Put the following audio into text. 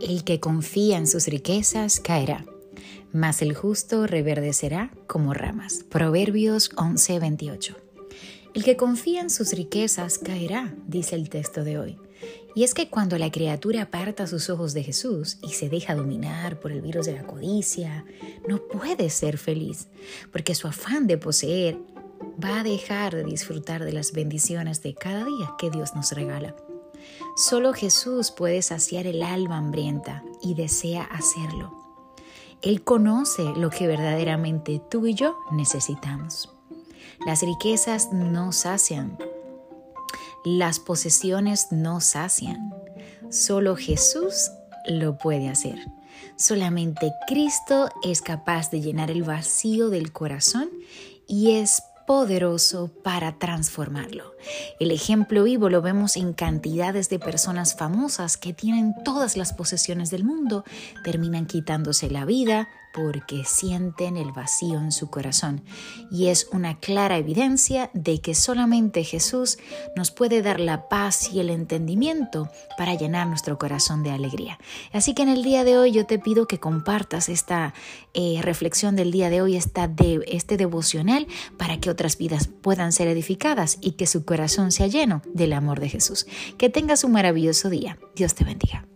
El que confía en sus riquezas caerá, mas el justo reverdecerá como ramas. Proverbios 11:28. El que confía en sus riquezas caerá, dice el texto de hoy. Y es que cuando la criatura aparta sus ojos de Jesús y se deja dominar por el virus de la codicia, no puede ser feliz, porque su afán de poseer va a dejar de disfrutar de las bendiciones de cada día que Dios nos regala. Solo Jesús puede saciar el alma hambrienta y desea hacerlo. Él conoce lo que verdaderamente tú y yo necesitamos. Las riquezas no sacian, las posesiones no sacian. Solo Jesús lo puede hacer. Solamente Cristo es capaz de llenar el vacío del corazón y es poderoso para transformarlo. El ejemplo vivo lo vemos en cantidades de personas famosas que tienen todas las posesiones del mundo, terminan quitándose la vida, porque sienten el vacío en su corazón. Y es una clara evidencia de que solamente Jesús nos puede dar la paz y el entendimiento para llenar nuestro corazón de alegría. Así que en el día de hoy yo te pido que compartas esta eh, reflexión del día de hoy, esta de, este devocional, para que otras vidas puedan ser edificadas y que su corazón sea lleno del amor de Jesús. Que tengas un maravilloso día. Dios te bendiga.